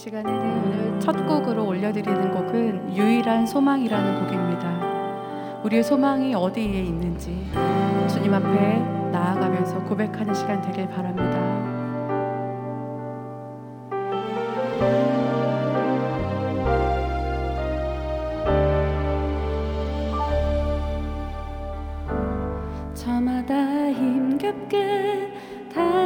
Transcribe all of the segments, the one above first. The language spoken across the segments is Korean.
시간에는 오늘 첫 곡으로 올려드리는 곡은 유일한 소망이라는 곡입니다. 우리의 소망이 어디에 있는지 주님 앞에 나아가면서 고백하는 시간 되길 바랍니다. 저마다 힘겹게 다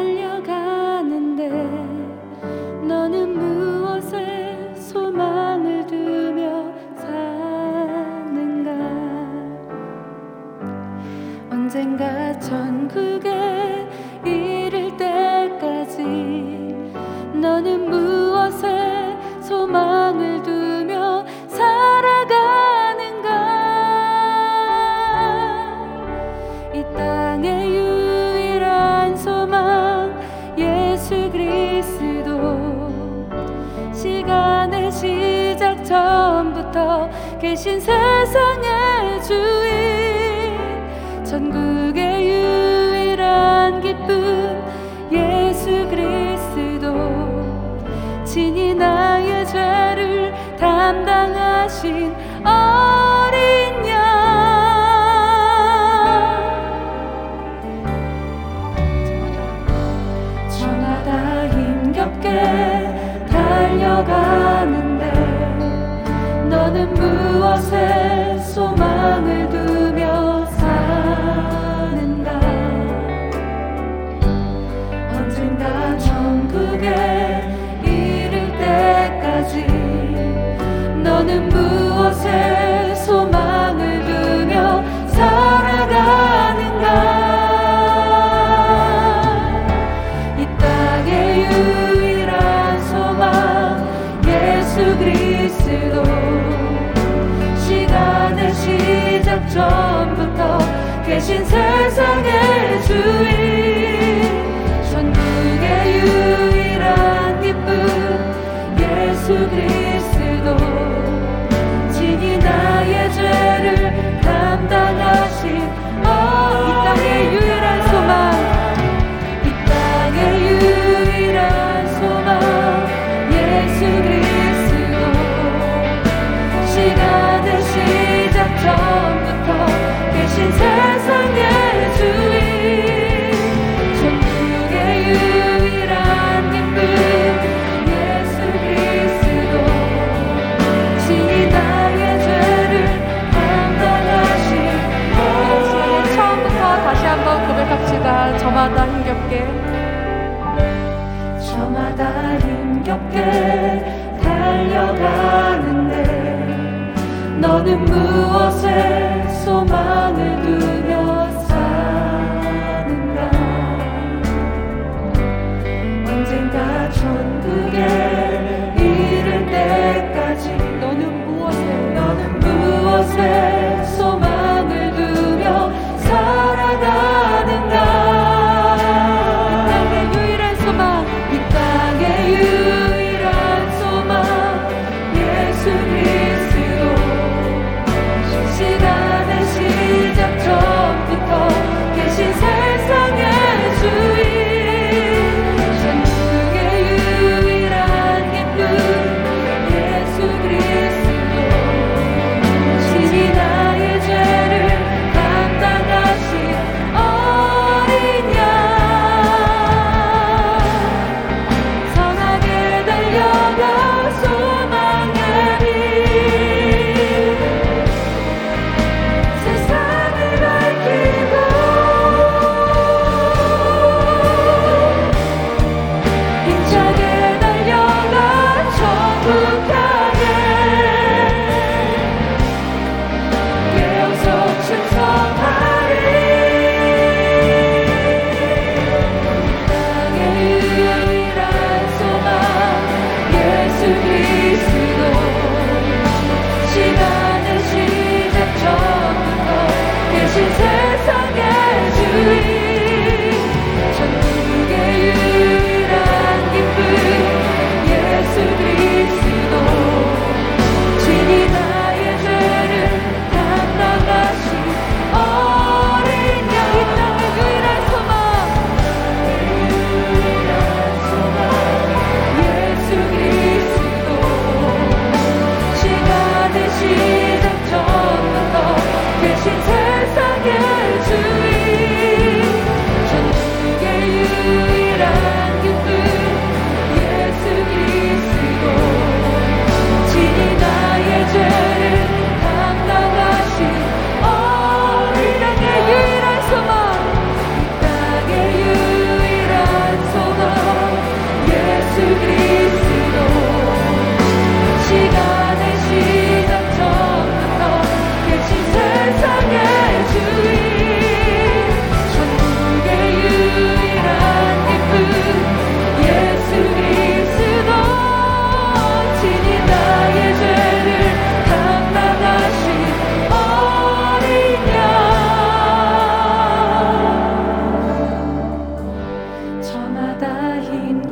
대신 세상에 주. 저마다 힘겹게. 저마다 힘겹게 달려가는데 너는 무엇에 소망을 두며 사는가? 언젠가 천국에 이를 때까지 너는 무엇에 너는 무엇에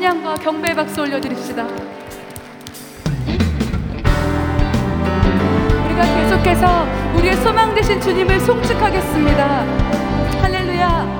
찬양과 경배 박수 올려드립시다. 우리가 계속해서 우리의 소망 되신 주님을 송축하겠습니다. 할렐루야.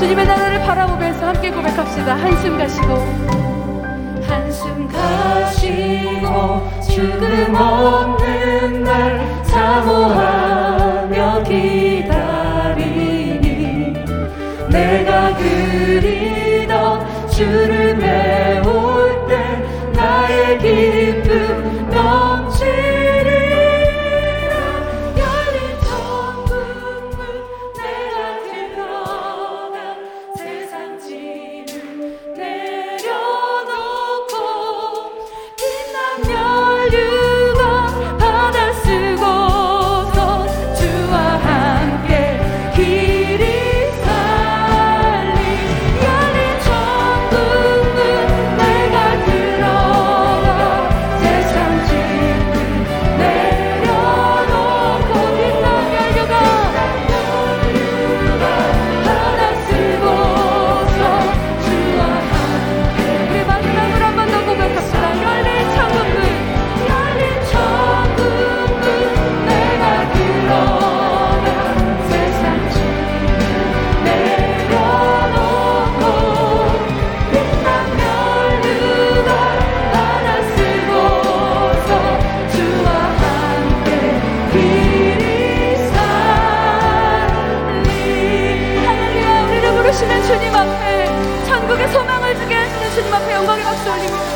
주님의 나라를 바라보면서 함께 고백합시다. 한숨 가시고 한숨 가시고 죽음 없는 날 사모하며 기다리니 내가 그리던 주를 메울 때 나의 기쁨 너 Hollywood.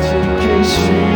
지키시며